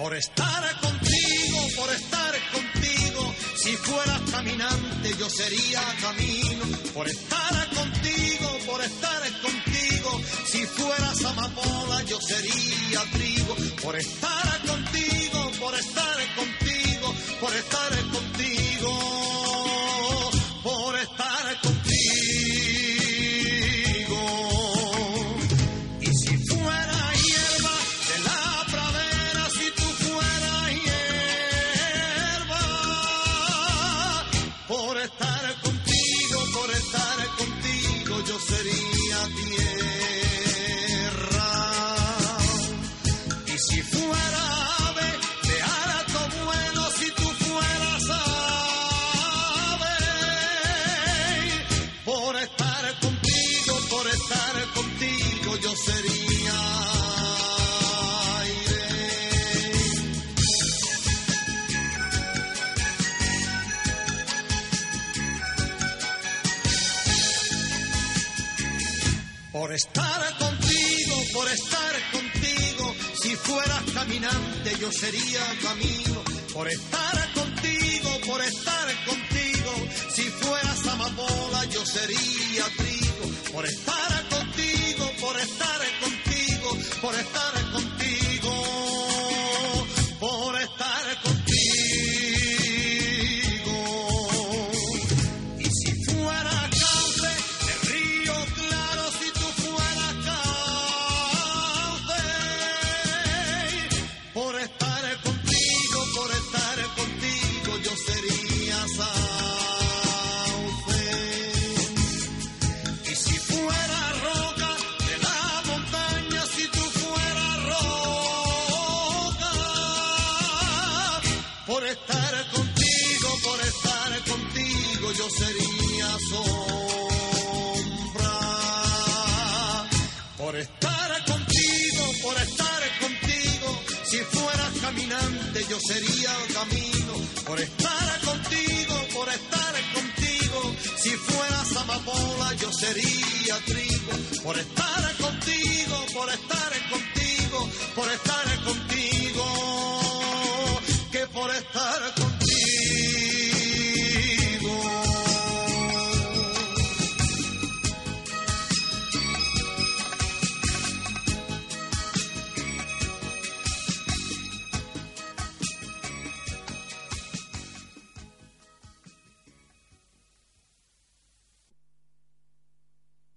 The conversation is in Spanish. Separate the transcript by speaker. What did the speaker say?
Speaker 1: Por estar contigo, por estar contigo, si fueras caminante yo sería camino. Por estar contigo, por estar contigo, si fueras amapola yo sería trigo. Por estar estar contigo, por estar contigo, yo sería. Por estar contigo, por estar contigo, si fueras caminante yo sería camino. Por estar contigo, por estar contigo, si fueras amapola yo sería. Por estar contigo, por estar contigo, por estar por estar contigo, por estar contigo, yo sería sombra. Por estar contigo, por estar contigo, si fueras caminante, yo sería camino. Por estar contigo, por estar contigo, si fueras amapola, yo sería trigo. Por estar contigo, por estar contigo, por estar